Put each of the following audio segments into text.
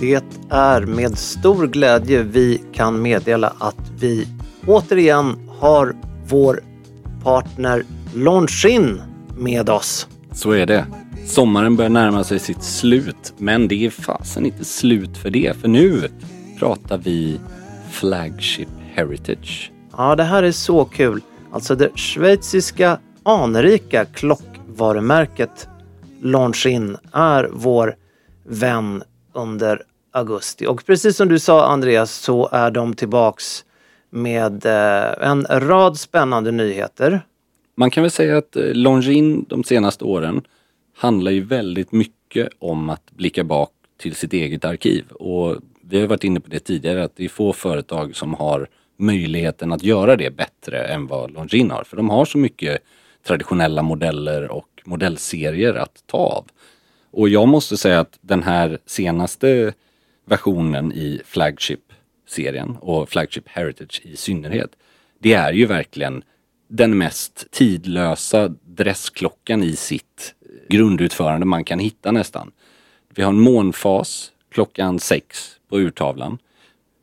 Det är med stor glädje vi kan meddela att vi återigen har vår partner Longin med oss. Så är det. Sommaren börjar närma sig sitt slut, men det är fasen inte slut för det, för nu pratar vi Flagship Heritage. Ja, det här är så kul. Alltså det schweiziska anrika klockvarumärket Longin är vår vän under augusti. Och precis som du sa Andreas så är de tillbaks med eh, en rad spännande nyheter. Man kan väl säga att eh, Longin de senaste åren handlar ju väldigt mycket om att blicka bak till sitt eget arkiv. Och vi har varit inne på det tidigare att det är få företag som har möjligheten att göra det bättre än vad Longin har. För de har så mycket traditionella modeller och modellserier att ta av. Och jag måste säga att den här senaste versionen i Flagship-serien och Flagship Heritage i synnerhet. Det är ju verkligen den mest tidlösa dressklockan i sitt grundutförande man kan hitta nästan. Vi har en månfas klockan sex på urtavlan.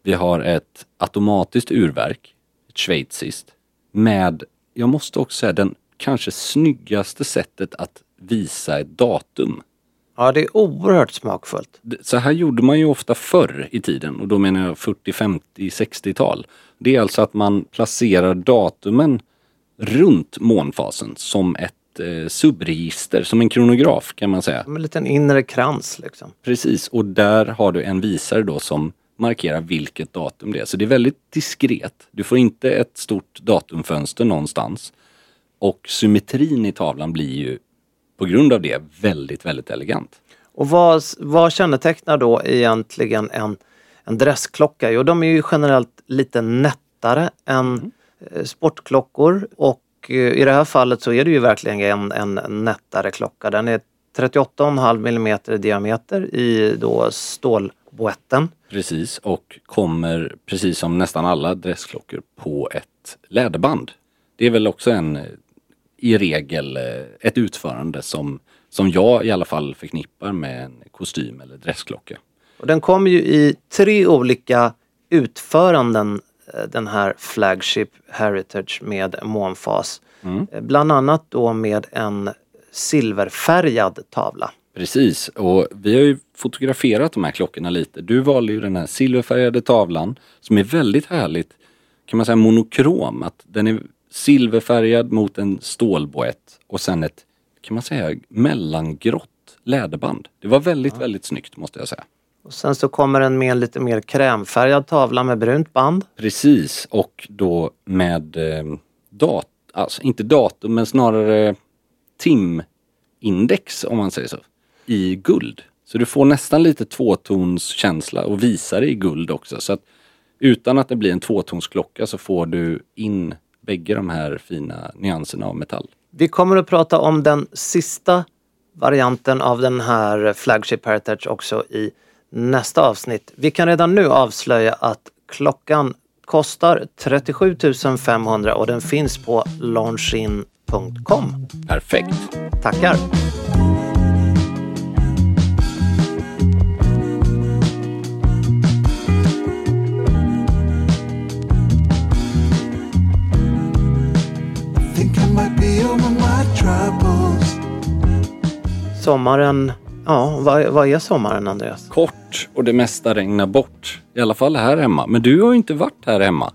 Vi har ett automatiskt urverk, ett schweiziskt, med, jag måste också säga, den kanske snyggaste sättet att visa ett datum. Ja, det är oerhört smakfullt. Så här gjorde man ju ofta förr i tiden och då menar jag 40, 50, 60-tal. Det är alltså att man placerar datumen runt månfasen som ett eh, subregister, som en kronograf kan man säga. Som en liten inre krans liksom. Precis, och där har du en visare då som markerar vilket datum det är. Så det är väldigt diskret. Du får inte ett stort datumfönster någonstans. Och symmetrin i tavlan blir ju på grund av det väldigt, väldigt elegant. Och vad, vad kännetecknar då egentligen en, en dressklocka? Jo, de är ju generellt lite nättare än mm. sportklockor och eh, i det här fallet så är det ju verkligen en, en nättare klocka. Den är 38,5 mm i diameter i då stålboetten. Precis och kommer precis som nästan alla dressklockor på ett läderband. Det är väl också en i regel eh, ett utförande som, som jag i alla fall förknippar med en kostym eller dressklocka. Och den kommer ju i tre olika utföranden eh, den här Flagship Heritage med månfas. Mm. Eh, bland annat då med en silverfärgad tavla. Precis och vi har ju fotograferat de här klockorna lite. Du valde ju den här silverfärgade tavlan som är väldigt härligt kan man säga monokrom. Att den är silverfärgad mot en stålboett och sen ett, kan man säga, mellangrått läderband. Det var väldigt, ja. väldigt snyggt måste jag säga. Och sen så kommer den med en lite mer krämfärgad tavla med brunt band. Precis och då med eh, dat alltså inte datum men snarare timindex om man säger så. I guld. Så du får nästan lite tvåtonskänsla och visar i guld också. Så att utan att det blir en tvåtonsklocka så får du in bägge de här fina nyanserna av metall. Vi kommer att prata om den sista varianten av den här Flagship Heritage också i nästa avsnitt. Vi kan redan nu avslöja att klockan kostar 37 500 och den finns på launching.com. Perfekt. Tackar. Sommaren, ja vad, vad är sommaren Andreas? Kort och det mesta regnar bort. I alla fall här hemma. Men du har ju inte varit här hemma.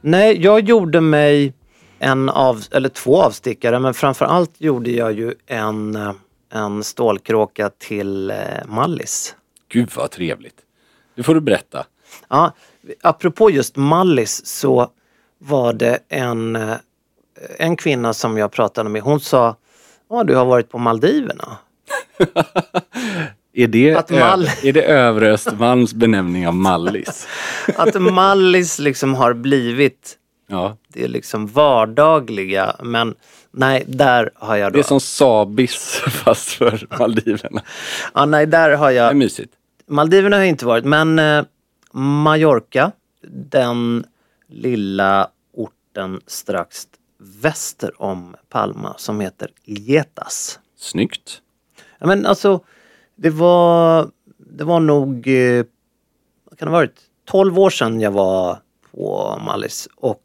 Nej, jag gjorde mig en av, eller två avstickare men framförallt gjorde jag ju en, en stålkråka till eh, Mallis. Gud vad trevligt. Det får du berätta. Ja, apropå just Mallis så var det en, eh, en kvinna som jag pratade med. Hon sa, ja du har varit på Maldiverna. Är det, Att Mall- är det övre Östermalms benämning av Mallis? Att Mallis liksom har blivit Ja. det liksom vardagliga men nej, där har jag då... Det är som Sabis fast för Maldiverna. Ja, nej, där har Det är jag... mysigt. Maldiverna har jag inte varit men eh, Mallorca, den lilla orten strax väster om Palma som heter Ilietas. Snyggt. Ja, men alltså, det var, det var nog, eh, vad kan det ha varit, 12 år sedan jag var på Mallis och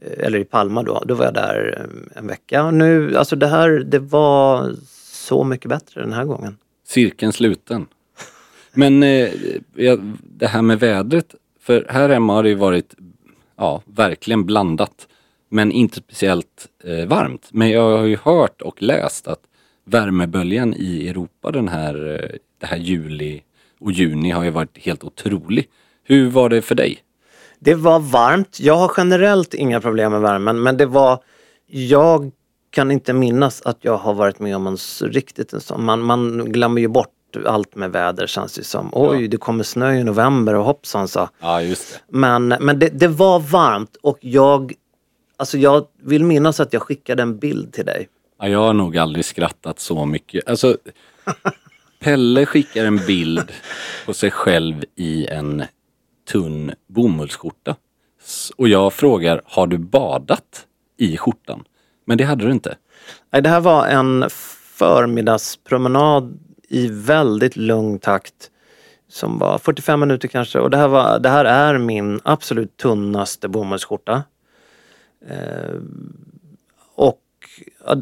eh, eller i Palma då, då var jag där eh, en vecka. Och nu, alltså det här, det var så mycket bättre den här gången. Cirkeln sluten. Men eh, det här med vädret. För här hemma har det ju varit ja, verkligen blandat. Men inte speciellt eh, varmt. Men jag har ju hört och läst att värmeböljan i Europa den här, det här juli och juni har ju varit helt otrolig. Hur var det för dig? Det var varmt. Jag har generellt inga problem med värmen men det var, jag kan inte minnas att jag har varit med om en riktigt en sån, man, man glömmer ju bort allt med väder känns det som. Oj, det kommer snö i november och hoppsan så. Ja, just det. Men, men det, det var varmt och jag, alltså jag vill minnas att jag skickade en bild till dig. Ja, jag har nog aldrig skrattat så mycket. Alltså, Pelle skickar en bild på sig själv i en tunn bomullsskjorta. Och jag frågar, har du badat i skjortan? Men det hade du inte. Nej, det här var en förmiddagspromenad i väldigt lugn takt. Som var 45 minuter kanske och det här, var, det här är min absolut tunnaste bomullsskjorta. Eh, ja,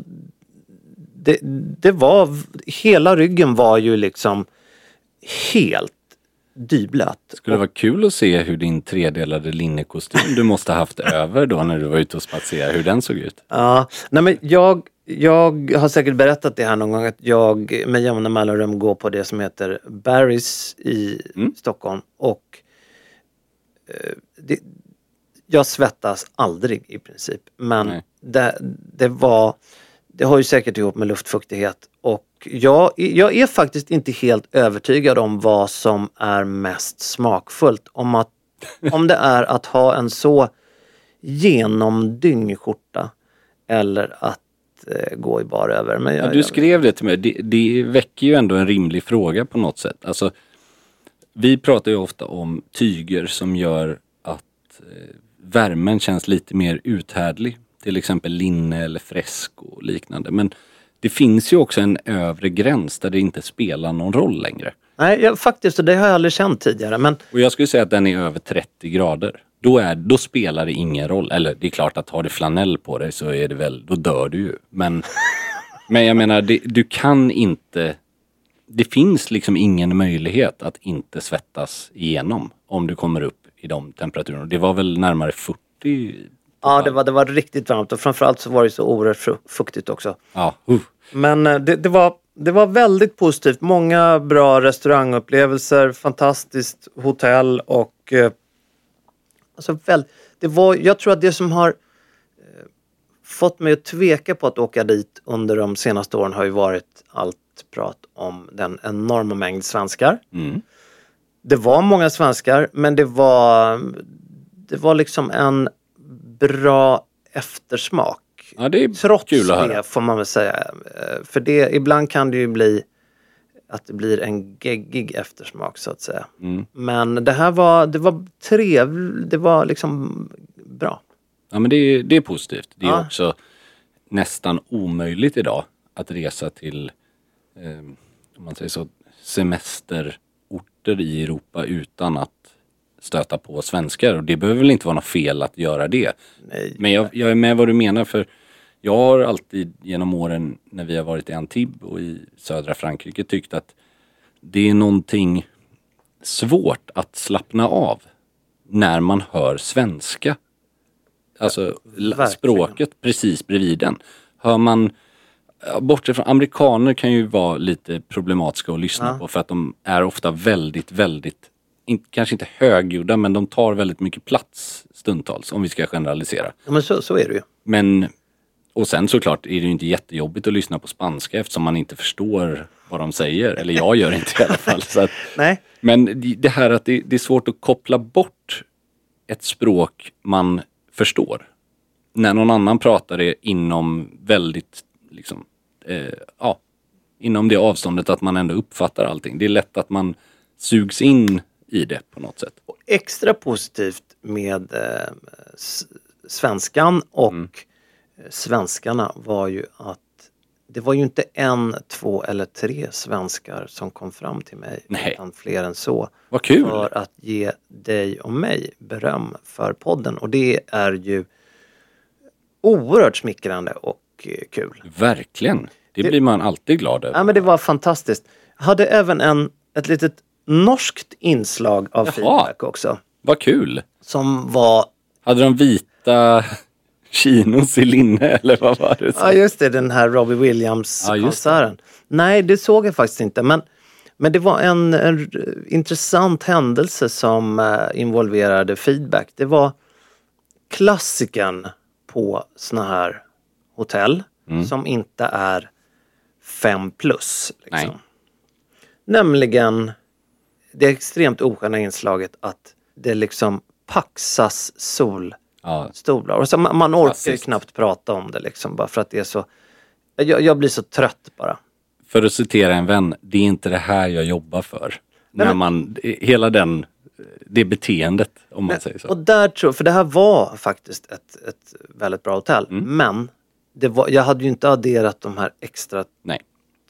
det, det var, hela ryggen var ju liksom helt dyblöt. Skulle det vara kul att se hur din tredelade linnekostym du måste ha haft över då när du var ute och spatserade, hur den såg ut? Ja, nej men jag, jag har säkert berättat det här någon gång att jag med jämna mellanrum går på det som heter Barry's i Stockholm och eh, det, jag svettas aldrig i princip men det, det var det har ju säkert ihop med luftfuktighet och jag, jag är faktiskt inte helt övertygad om vad som är mest smakfullt. Om, att, om det är att ha en så genomdyng skjorta eller att eh, gå i bar över. Men jag, Ja, du skrev det till mig. Det, det väcker ju ändå en rimlig fråga på något sätt. Alltså, vi pratar ju ofta om tyger som gör att eh, värmen känns lite mer uthärdlig. Till exempel linne eller fresk och liknande. Men det finns ju också en övre gräns där det inte spelar någon roll längre. Nej, jag, faktiskt, det har jag aldrig känt tidigare. Men Och jag skulle säga att den är över 30 grader. Då, är, då spelar det ingen roll. Eller det är klart att har du flanell på dig så är det väl, då dör du ju. Men, men jag menar, det, du kan inte... Det finns liksom ingen möjlighet att inte svettas igenom om du kommer upp i de temperaturerna. Det var väl närmare 40? ja, det var, det var riktigt varmt och framförallt så var det så oerhört fuktigt också. Ja, uh. Men eh, det, det, var, det var väldigt positivt. Många bra restaurangupplevelser, fantastiskt hotell och eh, alltså väl, det var, jag tror att det som har eh, fått mig att tveka på att åka dit under de senaste åren har ju varit allt prat om den enorma mängd svenskar. Mm. Det var många svenskar men det var, det var liksom en bra eftersmak. ja, det är Trots kul att höra. det får man väl säga. Eh, För det, ibland kan det ju bli att det blir en geggig eftersmak så att säga. Mm. Men det här var, det var trevligt, det var liksom bra. Ja men det är, det är positivt. Det är Ja. också nästan omöjligt idag att resa till eh, om man säger så, semesterorter i Europa utan att stöta på svenskar. Och det behöver väl inte vara något fel att göra det. Nej. Men jag, jag är med vad du menar för Jag har alltid genom åren när vi har varit i Antibes och i södra Frankrike tyckt att det är någonting svårt att slappna av när man hör svenska. Alltså verkligen. språket precis bredvid den. Hör man, bortsett från amerikaner kan ju vara lite problematiska att lyssna på för att de är ofta väldigt, väldigt, in, kanske inte högljudda men de tar väldigt mycket plats stundtals om vi ska generalisera. Ja, men så, så är det ju. Men, och sen såklart är det ju inte jättejobbigt att lyssna på spanska eftersom man inte förstår vad de säger. Eller jag gör inte i alla fall. Så att, Nej. men det- det här att det, det är svårt att koppla bort ett språk man förstår. När någon annan pratar det inom väldigt, liksom, eh, ja, inom det avståndet att man ändå uppfattar allting. Det är lätt att man sugs in i det på något sätt. Extra positivt med eh, svenskan och Mm. svenskarna var ju att det var ju inte en, två eller tre svenskar som kom fram till mig Nej. utan fler än så. Vad kul! För att ge dig och mig beröm för podden och det är ju oerhört smickrande och eh, kul. Verkligen! Det Det- blir man alltid glad över. Ja men det var fantastiskt. Hade även en, ett litet norskt inslag av Jaha. feedback också. Vad kul! Som var Hade de vita chinos i linne eller vad var det? Ja just det, den här Robbie Williams-konserten. Nej, det såg jag faktiskt inte. Men, men det var en, en intressant händelse som eh, involverade feedback. Det var klassikern på såna här hotell som inte är fem plus. Liksom. Nej. Nämligen det extremt osköna inslaget att det liksom paxas sol Ja. Och så man, man orkar ju Klassiskt. knappt prata om det liksom bara för att det är så... Jag, jag blir så trött bara. för att citera en vän, det är inte det här jag jobbar för. När men- man, hela den, det beteendet om man säger så. Och där tror för det här var faktiskt ett, ett väldigt bra hotell. Mm. Men det var, jag hade ju inte adderat de här extra Nej.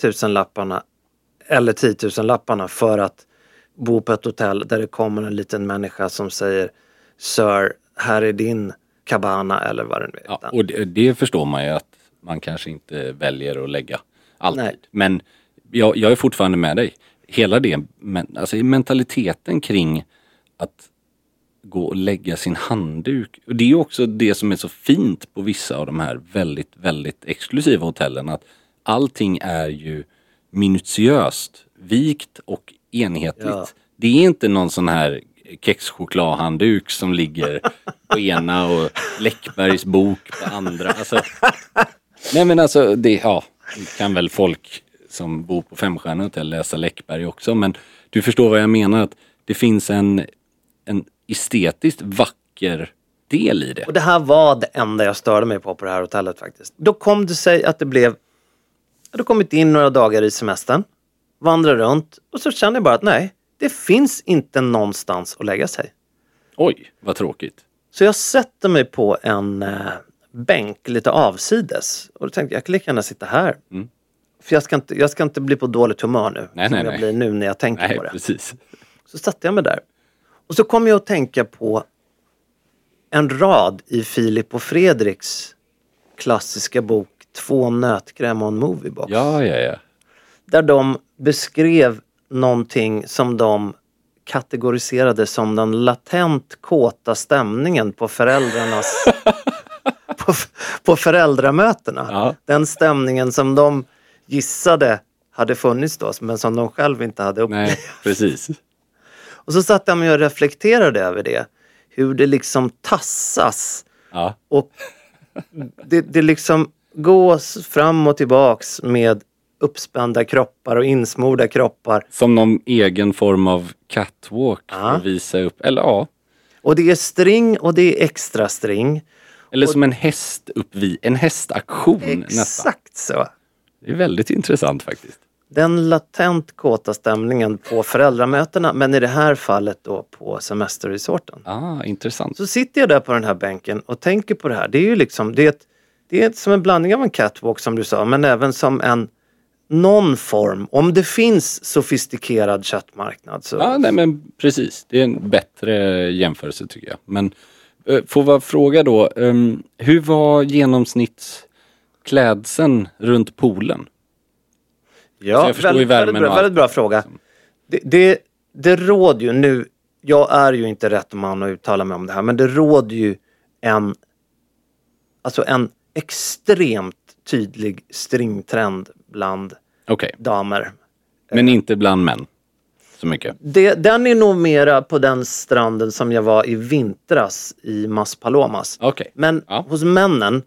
tusenlapparna eller tiotusenlapparna för att bo på ett hotell där det kommer en liten människa som säger Sir, här är din cabana eller vad det nu är. Ja, och det, det förstår man ju att man kanske inte väljer att lägga alltid. Nej. Men jag, jag är fortfarande med dig. Hela det, men, alltså mentaliteten kring att gå och lägga sin handduk. Och det är ju också det som är så fint på vissa av de här väldigt, väldigt exklusiva hotellen. Att allting är ju minutiöst vikt och enhetligt. Ja. Det är inte någon sån här kexchokladhandduk som ligger på ena och Läckbergs bok på andra. Alltså, nej men alltså, det, ja, kan väl folk som bor på femstjärniga hotell läsa Läckberg också. Men du förstår vad jag menar. att Det finns en, en estetiskt vacker del i det. Och det här var det enda jag störde mig på på det här hotellet faktiskt. Då kom det sig att det blev... Jag hade kommit in några dagar i semestern, vandrade runt och så kände jag bara att nej, det finns inte någonstans att lägga sig. Oj, vad tråkigt. Så jag sätter mig på en eh, bänk lite avsides och då tänkte jag, jag kan lika gärna sitta här. Mm. För jag ska, inte, jag ska inte bli på dåligt humör nu, Nej, som nej, jag nej. blir nu när jag tänker Nej, på det. precis. Så satte jag mig där. Och så kom jag att tänka på en rad i Filip och Fredriks klassiska bok Två nötkräm och en moviebox. Ja, ja, ja. Där de beskrev någonting som de kategoriserade som den latent kåta stämningen på föräldrarnas på, på föräldramötena. Ja. Den stämningen som de gissade hade funnits då men som de själv inte hade upplevt. Nej, precis. Och så satt jag mig och reflekterade över det. Hur det liksom tassas Ja, och det, det liksom gås fram och tillbaks med uppspända kroppar och insmorda kroppar. som någon egen form av catwalk Ja. att visa upp. Eller ja, Och det är string och det är extra string. eller som en hästuppvi, en hästaktion nästan. Exakt så. Det är väldigt intressant faktiskt. Den latent kåta stämningen på föräldramötena men i det här fallet då på semesterresorten. Ah, intressant. Så sitter jag där på den här bänken och tänker på det här. Det är ju liksom, det är, ett, det är ett, som en blandning av en catwalk som du sa, men även som en någon form, om det finns sofistikerad köttmarknad så Ja, nej men precis. Det är en bättre jämförelse tycker jag. Men eh, får jag fråga då, ehm, hur var genomsnitts klädseln runt poolen? Ja, väldigt, väldigt, bra, väldigt bra fråga. Det, det, det råder ju nu, jag är ju inte rätt man att uttala mig om det här, men det råder ju en, alltså en extremt tydlig stringtrend bland Okej, damer. men inte bland män. Så mycket. Det, den är nog mera på den stranden som jag var i vintras i Maspalomas. Okej. Men Ja. hos männen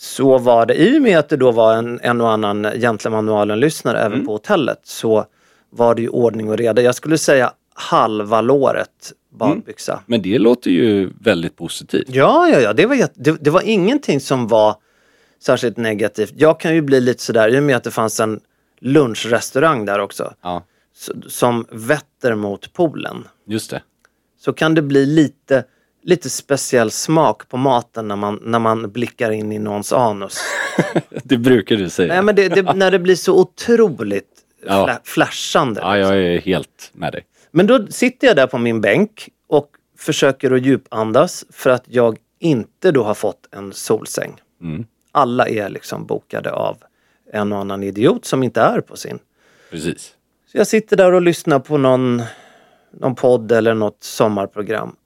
så var det, i och med att det då var en, en och annan Gentlemanualen-lyssnare Mm. även på hotellet, så var det ju ordning och reda. Jag skulle säga halva låret badbyxa. Men det låter ju väldigt positivt. Ja, ja, ja, det var, det, det var ingenting som var särskilt negativt. Jag kan ju bli lite sådär, i och med att det fanns en lunchrestaurang där också, Ja, som vetter mot poolen. just det. så kan det bli lite, lite speciell smak på maten när man, när man blickar in i någons anus. Det brukar du säga. Nej men det, det, när det blir så otroligt Ja. fla, flashande. Ja, jag är helt med dig. Men då sitter jag där på min bänk och försöker att djupandas för att jag inte då har fått en solsäng. Mm. Alla är liksom bokade av en och annan idiot som inte är på sin. Precis. Så jag sitter där och lyssnar på någon, någon podd eller något sommarprogram.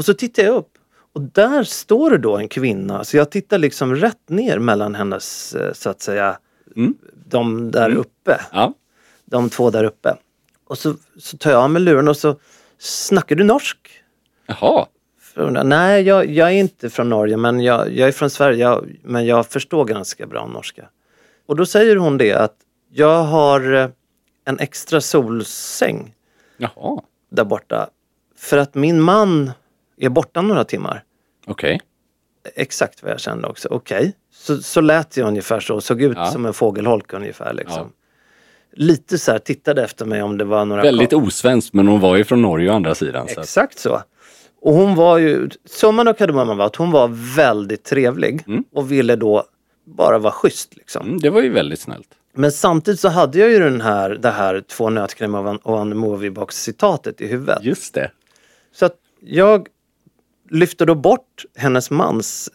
Och så tittar jag upp och där står det då en kvinna. Så jag tittar liksom rätt ner mellan hennes, eh, så att säga, Mm. de där uppe. Ja, De två där uppe. Och så, så tar jag av mig luren och så snackar du norsk? jaha. Nej, jag, jag är inte från Norge men jag, jag är från Sverige. Jag, men jag förstår ganska bra norska. Och då säger hon det att jag har eh, en extra solsäng Jaha. där borta. För att min man är borta några timmar. Okej. Exakt vad jag kände också. Okej. Så, så lät jag ungefär så. Såg ut Ja. som en fågelholk ungefär. Liksom. Lite så här, tittade efter mig om det var några Väldigt osvenskt men hon var ju från Norge å andra sidan. Så Exakt så. Och hon var ju, summan av kardemumman var att hon var väldigt trevlig Mm. och ville då bara vara schysst. Liksom. mm, det var ju väldigt snällt. Men samtidigt så hade jag ju den här, det här två nötkräm och en, och en moviebox citatet i huvudet. Just det. Så att jag lyfter då bort hennes mans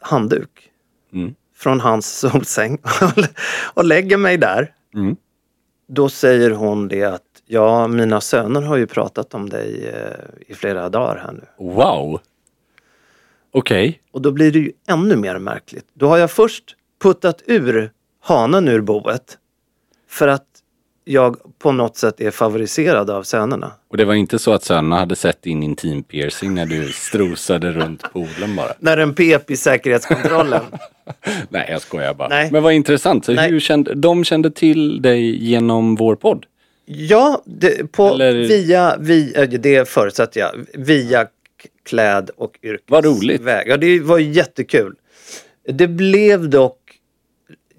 handduk Mm. från hans solsäng och lägger mig där. Mm. Då säger hon det att ja, mina söner har ju pratat om dig eh, i flera dagar här nu. Wow. Okej. Och då blir det ju ännu mer märkligt. Då har jag först puttat ur hanen ur boet för att jag på något sätt är favoriserad av sönerna. Och det var inte så att sönerna hade sett din intimpiercing när du strosade runt poolen bara? När den pep i säkerhetskontrollen. Nej, jag skojar bara. Nej. Men vad intressant. Så Nej. hur kände, de kände till dig genom vår podd? Ja, det, på, Eller- via, via, det förutsätter jag, via kläd och yrkesväg. Vad roligt. Ja, det var jättekul. Det blev dock,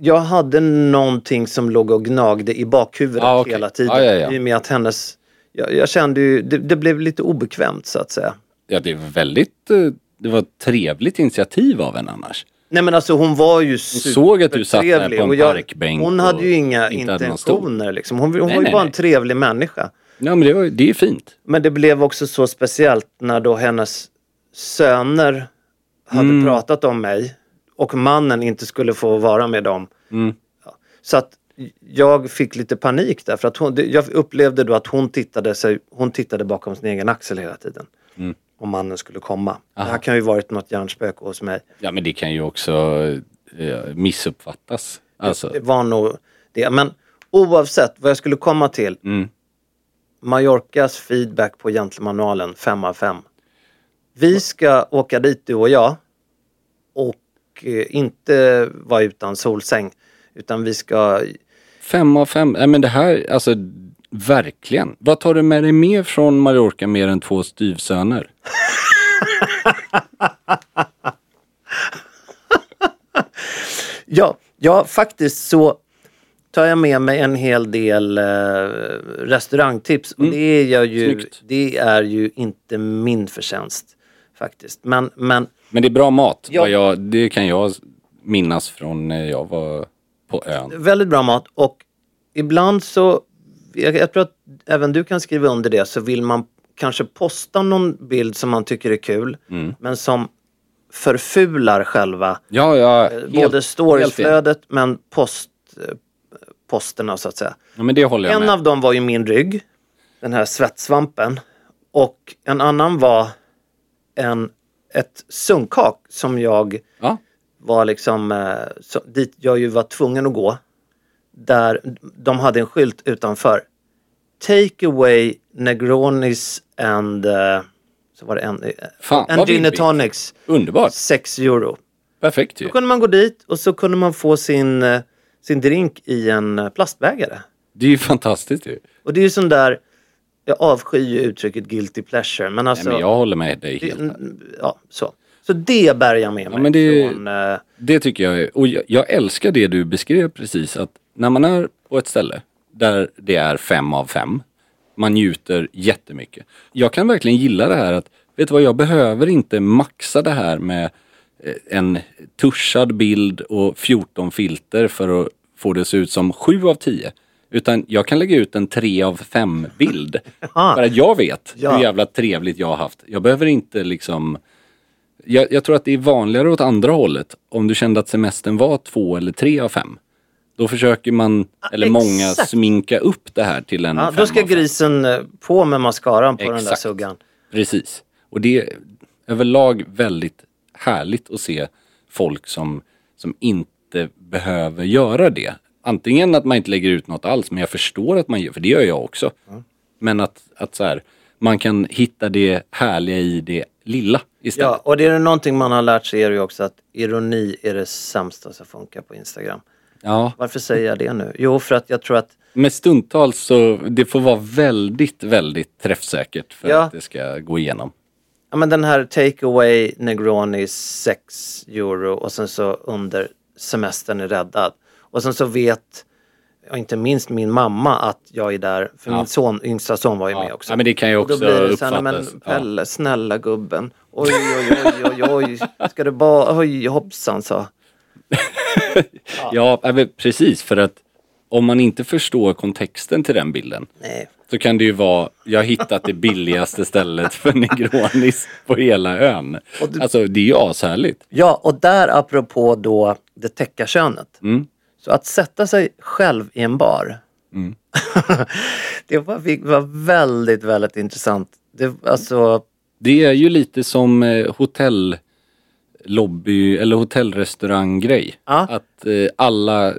jag hade någonting som låg och gnagde i bakhuvudet Ah, okej. hela tiden. Ja, ja, ja. I och med att hennes, jag, jag kände ju, det, det blev lite obekvämt så att säga. Ja, det var väldigt... eh, Det var ett trevligt initiativ av en annars. Nej men alltså hon var ju såg att du satt där supertrevlig på en jag- parkbänk Hon hade ju inga inte intentioner liksom. Hon, hon Nej, var ju nej, bara nej. en trevlig människa. Ja, men det, var, det är fint. Men det blev också så speciellt när då hennes söner hade Mm. pratat om mig och mannen inte skulle få vara med dem. Mm. Så att jag fick lite panik där för att hon, det- jag upplevde då att hon tittade, sig, hon tittade bakom sin egen axel hela tiden. Mm. Om mannen skulle komma. Det Aha. här kan ju varit något hjärnspöke hos mig. Ja, men det kan ju också eh, missuppfattas. Alltså, Det var nog det. Men oavsett vad jag skulle komma till. mm. Mallorcas feedback på gentlemanualen 5 av 5. Vi ska åka dit du och jag och eh, inte vara utan solsäng utan vi ska Fem av fem. Nej, men det här, alltså verkligen. Vad tar du med dig mer från Mallorca mer än två styvsöner? Ja, ja faktiskt så tar jag med mig en hel del eh, restaurangtips och det, är jag ju, Snyggt. det är ju inte min förtjänst faktiskt. Men, men Men det är bra mat. Ja. Jag, det kan jag minnas från när jag var på ön. väldigt bra mat och ibland så, jag, jag tror att även du kan skriva under det, så vill man kanske posta någon bild som man tycker är kul Mm. men som förfular själva Ja, ja. eh, helt- både storiesflödet men post, eh, posterna så att säga. Ja, men det håller jag En med. av dem var ju min rygg, den här svettsvampen. Och en annan var en, ett sunkak som jag Ja. var liksom, eh, så, dit jag ju var tvungen att gå. Där de hade en skylt utanför. Take away Negronis and eh, så var det en, eh, Fan, and gin and tonics. Underbart. 6 euro. Perfekt ju. Då kunde man gå dit och så kunde man få sin, sin drink i en plastbägare. Det är ju fantastiskt ju. Och det är ju sån där, jag avskyr ju uttrycket guilty pleasure men alltså, Nej, men jag håller med dig helt. här. ja så. Så det bär jag med mig men det- från, eh, Det tycker jag är, och jag, jag älskar det du beskrev precis att när man är på ett ställe där det är fem av fem, man njuter jättemycket. Jag kan verkligen gilla det här att, vet du vad, jag behöver inte maxa det här med eh, en tuschad bild och 14 filter för att få det att se ut som 7 av 10. Utan jag kan lägga ut en 3 av 5 bild. Ah. För att jag vet Ja. hur jävla trevligt jag har haft. Jag behöver inte liksom jag, jag tror att det är vanligare åt andra hållet. Om du kände att semestern var två eller tre av fem. Då försöker man, eller många, exakt. sminka upp det här till en ja, fem då ska fem. grisen eh, på med mascaran på den där Exakt. suggan. Precis. Och det är överlag väldigt härligt att se folk som, som inte behöver göra det. Antingen att man inte lägger ut något alls, men jag förstår att man gör, för det gör jag också. Men att, att så här, man kan hitta det härliga i det lilla istället. Ja, och det är någonting man har lärt sig är ju också att ironi är det sämsta som funkar på Instagram. ja. Varför säger jag det nu? Jo, för att jag tror att Men stundtals så, det får vara väldigt, väldigt träffsäkert för Ja. att det ska gå igenom. Ja men den här take away Negroni 6 euro och sen så under semestern är räddad. Och sen så vet, ja, inte minst min mamma att jag är där, för Ja. min son, yngsta son var ju med också. Ja, men det kan ju Och då också blir det så här, men uppfattas. Pelle, snälla gubben. Oj, oj, oj, oj, oj. Ska du bara, oj hoppsan så. Ja, ja precis för att om man inte förstår kontexten till den bilden Nej. så kan det ju vara, jag har hittat det billigaste stället för negronis på hela ön. Alltså det är ju ashärligt. Ja, och där apropå då det täcka könet. Mm. Så att sätta sig själv i en bar. Mm. det var, var väldigt, väldigt intressant. Det, alltså, Det är ju lite som eh, hotellobby eller hotellrestauranggrej. Ja. Att eh, alla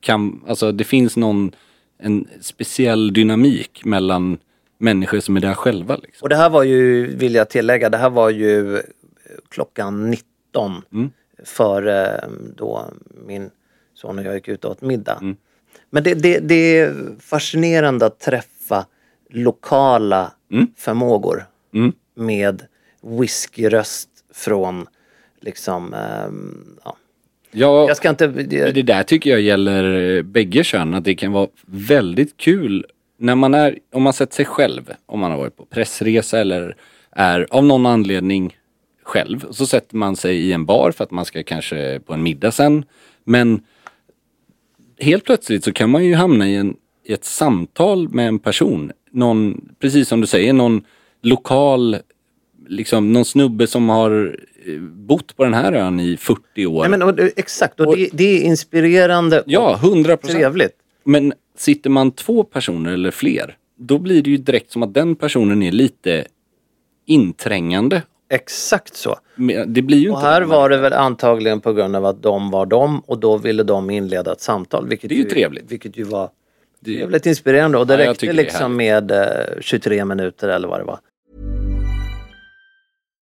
kan, alltså det finns någon, en speciell dynamik mellan människor som är där själva. Liksom. och det här var ju, vill jag tillägga, det här var ju klockan 19 Mm. före eh, då min son och jag gick ut och åt middag. Mm. Men det, det, det är fascinerande att träffa lokala förmågor Mm. med whiskyröst från liksom, ehm, ja. Ja, Jag ska inte... Det där tycker jag gäller bägge kön, att det kan vara väldigt kul när man är, om man sett sig själv, om man har varit på pressresa eller är av någon anledning själv. Så sätter man sig i en bar för att man ska kanske på en middag sen. Men helt plötsligt så kan man ju hamna i, en, i ett samtal med en person. Någon, precis som du säger, någon lokal, liksom någon snubbe som har eh, bott på den här ön i 40 år. Nej, men, och, det- exakt, och, Och- det, det är inspirerande Ja, 100 och procent. trevligt. Men sitter man två personer eller fler, då blir det ju direkt som att den personen är lite inträngande. Exakt så. Men Det blir ju Och inte här det. var det väl antagligen på grund av att de var de och då ville de inleda ett samtal. Vilket Det är ju trevligt. Vilket ju var Det- trevligt inspirerande och det Ja, räckte tycker det liksom med eh, 23 minuter eller vad det var.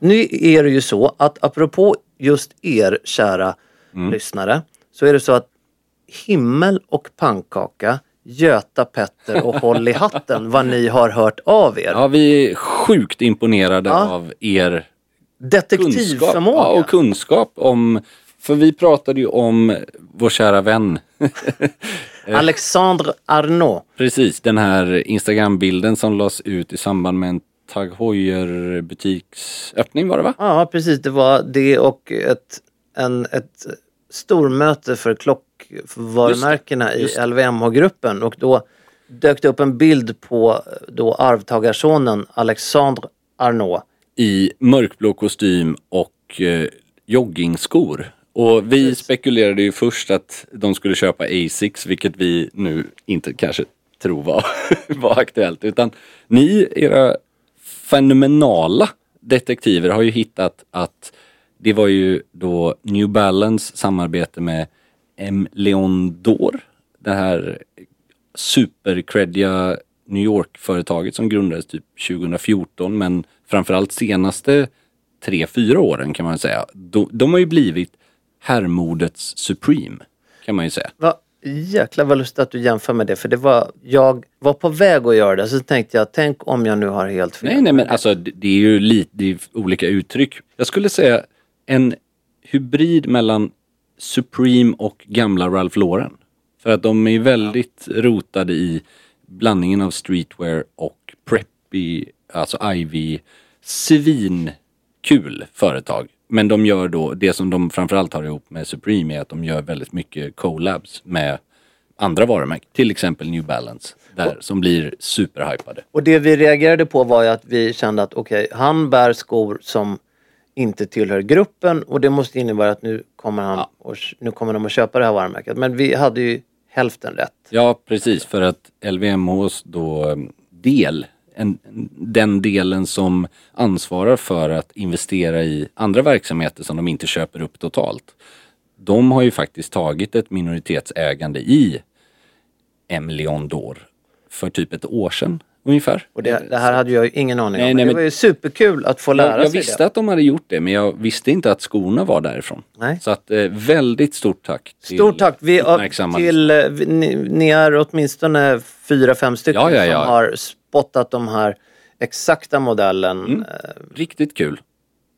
Nu är det ju så att apropå just er kära Mm. lyssnare så är det så att himmel och pannkaka, Göta Petter och Håll i hatten vad ni har hört av er. ja, vi är sjukt imponerade Ja. av er. Detektivförmåga. Ja, och kunskap om, för vi pratade ju om vår kära vän. Alexandre Arnault. Precis, den här Instagram-bilden som lades ut i samband med en Tag Heuer butiksöppning var det va? Ja precis, det var det och ett, en, ett stormöte för klockvarumärkena i LVMH-gruppen och då dök det upp en bild på då arvtagarsonen Alexandre Arnault. I mörkblå kostym och eh, joggingskor. Och vi spekulerade ju först att de skulle köpa Asics, vilket vi nu inte kanske tror var, var aktuellt. Utan ni, era fenomenala detektiver, har ju hittat att det var ju då New Balance samarbete med M. Leon Dor, det här supercreddiga New York-företaget som grundades typ 2014 men framförallt senaste tre, fyra åren kan man säga. De, de har ju blivit herrmodets Supreme kan man ju säga. Va? Jäklar vad lustigt att du jämför med det för det var, jag var på väg att göra det så tänkte jag tänk om jag nu har helt fel. Nej, nej, men alltså det är ju lite det är olika uttryck. Jag skulle säga en hybrid mellan Supreme och gamla Ralph Lauren. För att de är väldigt rotade i blandningen av streetwear och preppy, alltså Ivy, svinkul företag. Men de gör då, det som de framförallt har ihop med Supreme är att de gör väldigt mycket collabs med andra varumärken. Till exempel New Balance, där, som blir superhypade. Och det vi reagerade på var ju att vi kände att okej, han bär skor som inte tillhör gruppen och det måste innebära att nu kommer, han och, nu kommer de att köpa det här varumärket. Men vi hade ju hälften rätt. Ja, precis. För att LVMHs då em, del, en, den delen som ansvarar för att investera i andra verksamheter som de inte köper upp totalt. De har ju faktiskt tagit ett minoritetsägande i M. Dor för typ ett år sedan ungefär. Och det, det här hade jag ju ingen aning Nej, om. nej, det var ju superkul att få lära Jag, jag sig visste det. att de hade gjort det men jag visste inte att skorna var därifrån. Nej. Så att eh, väldigt stort tack. till Stort tack. Vi, till, eh, ni, ni är åtminstone fyra, fem stycken Ja, ja, ja. som har spottat de här exakta modellen. Mm. Eh, Riktigt kul.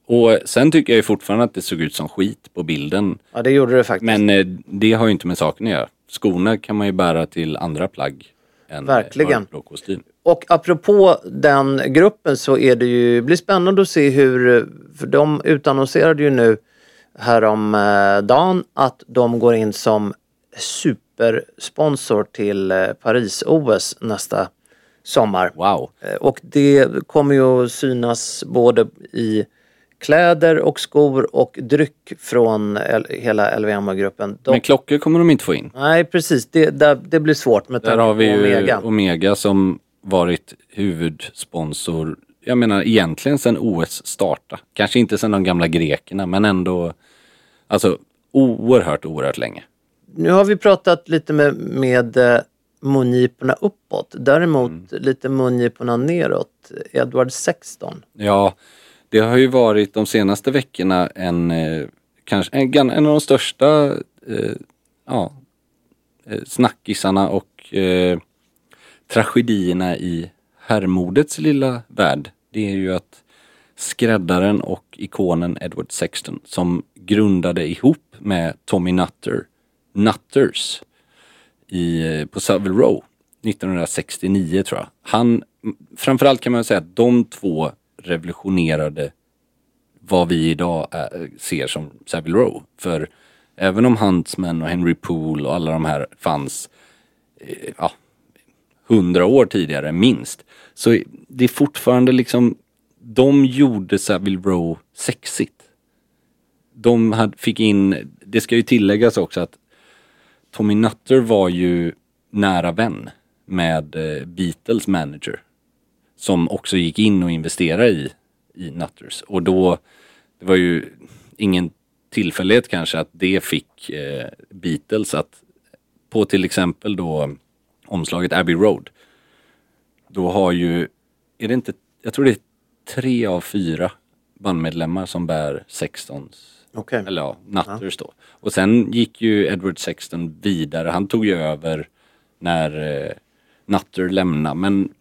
Och sen tycker jag ju fortfarande att det såg ut som skit på bilden. Ja, det gjorde det faktiskt. Men eh, det har ju inte med saken att göra. Skorna kan man ju bära till andra plagg än eh, Verkligen. mörkblå kostym. Och apropå den gruppen så är det ju, blir spännande att se hur, för de utannonserade ju nu häromdagen att de går in som supersponsor till eh, Paris-OS nästa sommar. Wow. Eh, Och det kommer ju att synas både i kläder och skor och dryck från L- hela LVMH-gruppen. Men klockor kommer de inte få in. Nej precis, det, där, det blir svårt med Där tanke har vi på ju Omega. Omega. som varit huvudsponsor, jag menar egentligen sedan OS starta. Kanske inte sedan de gamla grekerna men ändå, alltså oerhört, oerhört länge. Nu har vi pratat lite med, med eh, mungiporna uppåt, däremot Mm. lite mungiporna neråt. Edward 16. Ja, det har ju varit de senaste veckorna en, eh, kanske, en, en av de största eh, ja, eh, snackisarna och eh, tragedierna i herrmodets lilla värld. Det är ju att skräddaren och ikonen Edward Sexton som grundade ihop med Tommy Nutter, Nutters, i, eh, på Savile Row 1969 tror jag. Han, framförallt kan man säga att de två revolutionerade vad vi idag är, ser som Savile Row. För även om Huntsman och Henry Poole och alla de här fanns eh, ja, hundra år tidigare minst. Så det är fortfarande liksom, de gjorde Savile Row sexigt. De hade, fick in, det ska ju tilläggas också att Tommy Nutter var ju nära vän med eh, Beatles manager. Som också gick in och investerade i, i Nutters. Och då, det var ju ingen tillfällighet kanske att det fick eh, Beatles att på till exempel då omslaget Abbey Road. Då har ju, är det inte, jag tror det är tre av fyra bandmedlemmar som bär 16s Okej. eller ja, Nutters då. Och sen gick ju Edward Sexton vidare. Han tog ju över när eh, Nutter lämnade. Men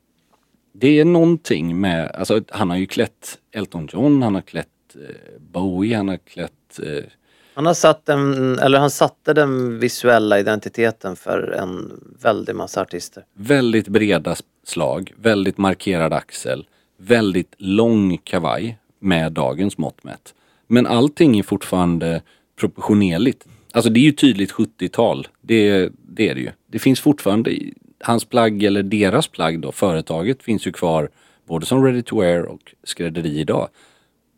det är någonting med, alltså han har ju klätt Elton John, han har klätt eh, Bowie, han har klätt eh, han har satt en, eller han satte den visuella identiteten för en väldig massa artister. väldigt breda slag, väldigt markerad axel, väldigt lång kavaj med dagens mått mätt. Men allting är fortfarande proportionerligt. Alltså det är ju tydligt 70-tal, det, det är det ju. Det finns fortfarande, hans plagg eller deras plagg då, företaget finns ju kvar både som ready to wear och skrädderi idag.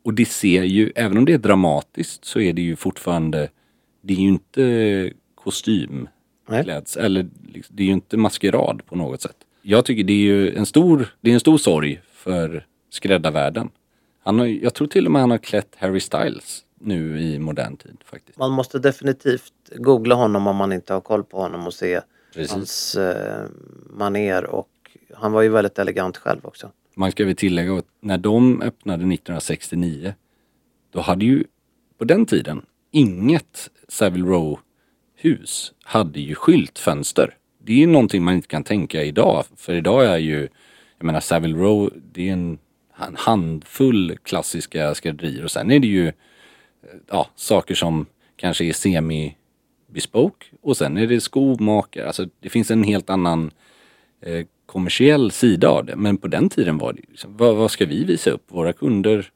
Och det ser ju, även om det är dramatiskt så är det ju fortfarande, det är ju inte kostym kläds, eller liksom, det är ju inte maskerad på något sätt. Jag tycker det är ju en stor, det är en stor sorg för skräddarvärlden. Han har, jag tror till och med han har klätt Harry Styles nu i modern tid faktiskt. Man måste definitivt googla honom om man inte har koll på honom och se Precis. hans eh, maner och han var ju väldigt elegant själv också. Man ska väl tillägga att när de öppnade 1969 då hade ju på den tiden inget Savile Row hus hade ju skyltfönster. Det är ju någonting man inte kan tänka idag. För idag är ju, jag menar Savile Row, det är en, en handfull klassiska skrädderier och sen är det ju eh, ja, saker som kanske är semi bespoke och sen är det skomakare. Alltså det finns en helt annan eh, kommersiell sida av det. Men på den tiden var det liksom, vad, vad ska vi visa upp? Våra kunder,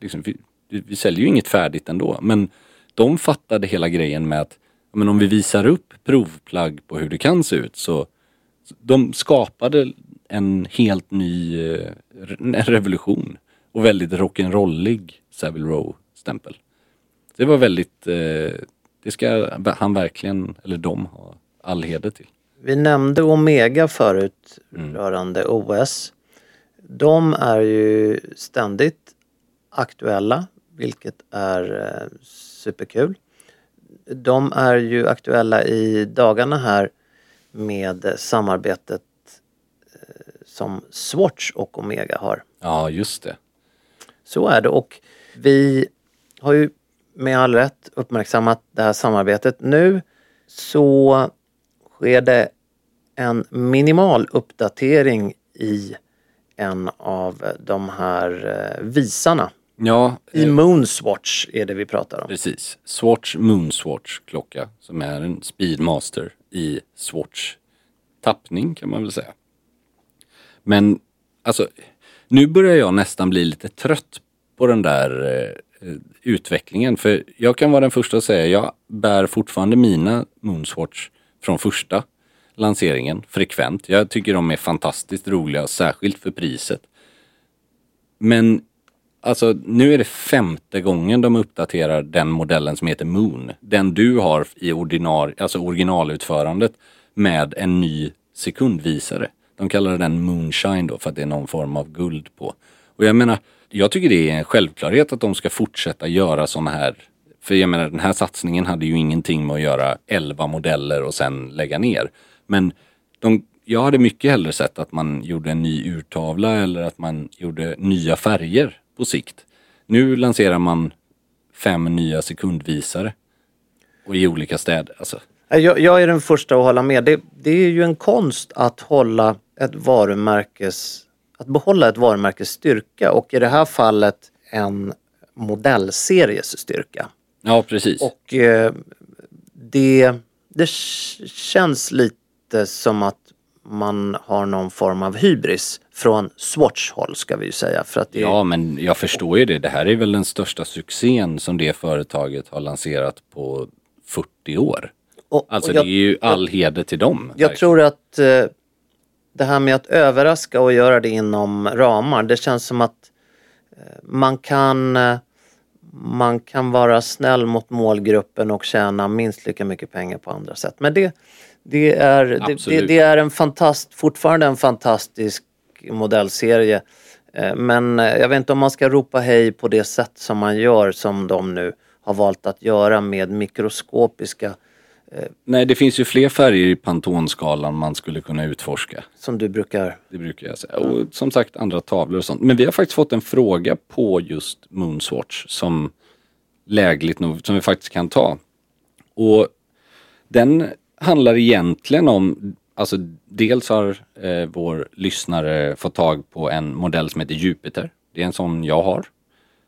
liksom, vi, vi säljer ju inget färdigt ändå. Men de fattade hela grejen med att ja, men om vi visar upp provplagg på hur det kan se ut så de skapade en helt ny eh, en revolution och väldigt rock'n'rollig Savile Row-stämpel. Det var väldigt, eh, det ska han verkligen, eller de, ha all heder till. Vi nämnde Omega förut Mm. rörande OS. De är ju ständigt aktuella, vilket är eh, superkul. De är ju aktuella i dagarna här med samarbetet eh, som Swatch och Omega har. Ja, just det. Så är det och vi har ju med all rätt uppmärksammat det här samarbetet. Nu så sker det en minimal uppdatering i en av de här eh, visarna Ja, I eh, Moonswatch är det vi pratar om. precis. Swatch Moonswatch klocka som är en Speedmaster i Swatch tappning kan man väl säga. Men alltså, nu börjar jag nästan bli lite trött på den där eh, eh, utvecklingen. För jag kan vara den första att säga, jag bär fortfarande mina Moonswatch från första lanseringen frekvent. Jag tycker de är fantastiskt roliga, särskilt för priset. Men alltså nu är det femte gången de uppdaterar den modellen som heter Moon. Den du har i ordinar, alltså originalutförandet med en ny sekundvisare. De kallar den Moonshine då för att det är någon form av guld på. Och jag menar, jag tycker det är en självklarhet att de ska fortsätta göra sådana här för jag menar den här satsningen hade ju ingenting med att göra 11 modeller och sen lägga ner. Men de, jag hade mycket hellre sett att man gjorde en ny urtavla eller att man gjorde nya färger på sikt. Nu lanserar man fem nya sekundvisare. Och i olika städer. Alltså, Jag, jag är den första att hålla med. Det, det är ju en konst att hålla ett varumärkes, att behålla ett varumärkes styrka och i det här fallet en modellseries styrka ja, precis. Och eh, det, det känns lite som att man har någon form av hybris från Swatch håll ska vi ju säga. För att det, Ja, men jag förstår ju det. Det här är väl den största succén som det företaget har lanserat på 40 år. och, Alltså och jag, det är ju all heder till dem. jag verkligen. tror att eh, det här med att överraska och göra det inom ramar, det känns som att eh, man kan eh, man kan vara snäll mot målgruppen och tjäna minst lika mycket pengar på andra sätt. Men det, det, är, det, det, det är en fantast, fortfarande en fantastisk modellserie. Eh, Men eh, jag vet inte om man ska ropa hej på det sätt som man gör som de nu har valt att göra med mikroskopiska Nej, det finns ju fler färger i Pantone-skalan man skulle kunna utforska. som du brukar Det brukar jag säga. Och som sagt andra tavlor och sånt. Men vi har faktiskt fått en fråga på just Moonswatch som lägligt nog, som vi faktiskt kan ta. Och den handlar egentligen om, alltså dels har eh, vår lyssnare fått tag på en modell som heter Jupiter. Det är en sån jag har.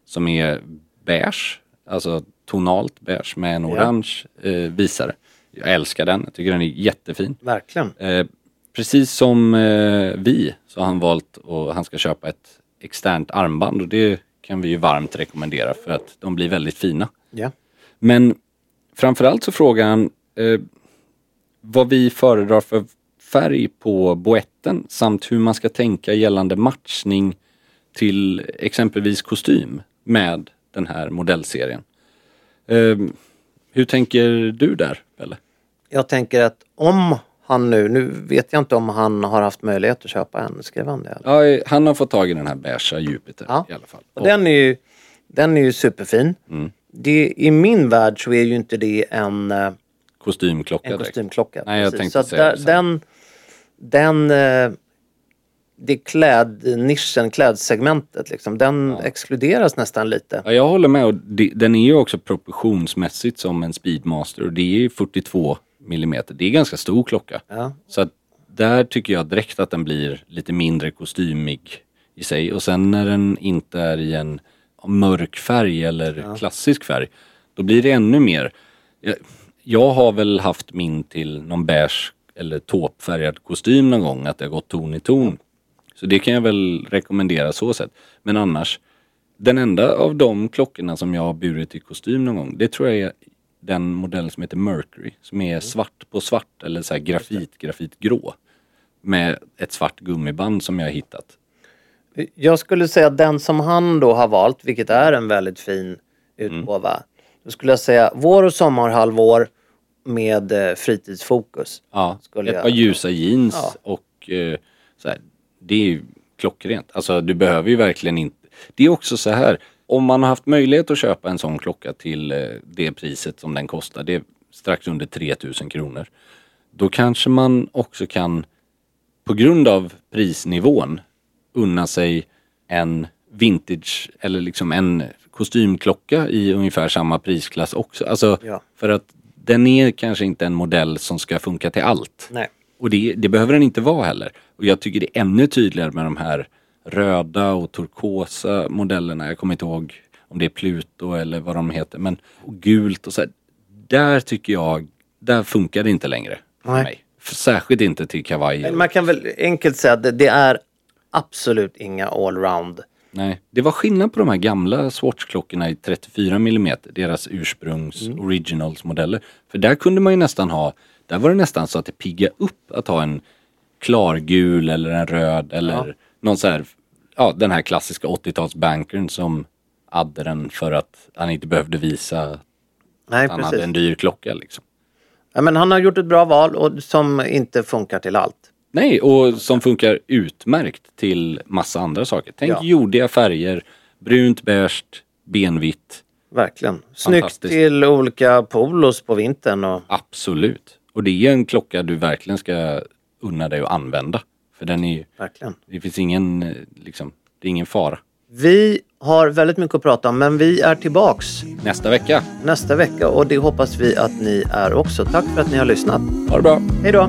Som är beige, alltså tonalt beige med en Ja. orange eh, visare. Jag älskar den, jag tycker den är jättefin. verkligen Eh, precis som eh, vi så har han valt att han ska köpa ett externt armband och det kan vi ju varmt rekommendera för att de blir väldigt fina. Ja. Men framförallt så frågar han eh, vad vi föredrar för färg på boetten samt hur man ska tänka gällande matchning till exempelvis kostym med den här modellserien. Eh, hur tänker du där, Pelle? Jag tänker att om han nu, nu vet jag inte om han har haft möjlighet att köpa en, skrev han det? eller? Ja, han har fått tag i den här beiga Jupiter Ja. i alla fall. Och den är ju, den är ju superfin. Mm. Det, I min värld så är ju inte det en, eh, kostymklocka en kostymklocka. Nej, jag tänkte så säga där, den, den eh, det klädnischen, klädsegmentet liksom, den exkluderas nästan lite. Ja, jag håller med. Och det, den är ju också proportionsmässigt som en Speedmaster och det är 42 millimeter. Det är ganska stor klocka. Ja. Så att där tycker jag direkt att den blir lite mindre kostymig i sig. Och sen när den inte är i en mörk färg eller klassisk färg, då blir det ännu mer. Jag, har väl haft min till någon beige eller tåpfärgad kostym någon gång, att det har gått ton i ton. Så det kan jag väl rekommendera så sett. Men annars, den enda av de klockorna som jag har burit i kostym någon gång, det tror jag är den modell som heter Mercury. Som är svart på svart eller så här grafit, grafitgrå. Med ett svart gummiband som jag har hittat. Jag skulle säga att den som han då har valt, vilket är en väldigt fin Mm. utgåva. Då skulle jag säga vår och sommarhalvår med eh, fritidsfokus. Ja, Skulle ett jag- par ljusa jeans Ja. och eh, så här, det är ju klockrent. Alltså du behöver ju verkligen inte. Det är också så här, om man har haft möjlighet att köpa en sån klocka till eh, det priset som den kostar, det är strax under 3000 kronor. Då kanske man också kan, på grund av prisnivån, unna sig en vintage eller liksom en kostymklocka i ungefär samma prisklass också. Alltså Ja. för att den är kanske inte en modell som ska funka till allt. Nej. Och det, det behöver den inte vara heller. Och jag tycker det är ännu tydligare med de här röda och turkosa modellerna. Jag kommer inte ihåg om det är Pluto eller vad de heter. Men och gult och så här. Där tycker jag, där funkar det inte längre. För Nej. mig. Särskilt inte till kavaj. Men man kan väl enkelt säga att det, är absolut inga allround. Nej, det var skillnad på de här gamla Swatch-klockorna i 34 mm, deras ursprungs originals modeller. För där kunde man ju nästan ha, där var det nästan så att det pigga upp att ha en klargul eller en röd eller någon så här, ja den här klassiska 80-talsbankern som hade den för att han inte behövde visa att Nej, han hade precis. en dyr klocka liksom. Ja, men han har gjort ett bra val och som inte funkar till allt. Nej, och som funkar utmärkt till massa andra saker. Tänk Ja. jordiga färger, brunt, beige, benvitt. Verkligen. Snyggt till olika polos på vintern. Och, Absolut. Och det är en klocka du verkligen ska unna dig att använda. För den är ju, verkligen. det finns ingen, liksom, det är ingen fara. Vi har väldigt mycket att prata om men vi är tillbaks Nästa vecka, nästa vecka och det hoppas vi att ni är också. Tack för att ni har lyssnat. ha det bra! Hej då!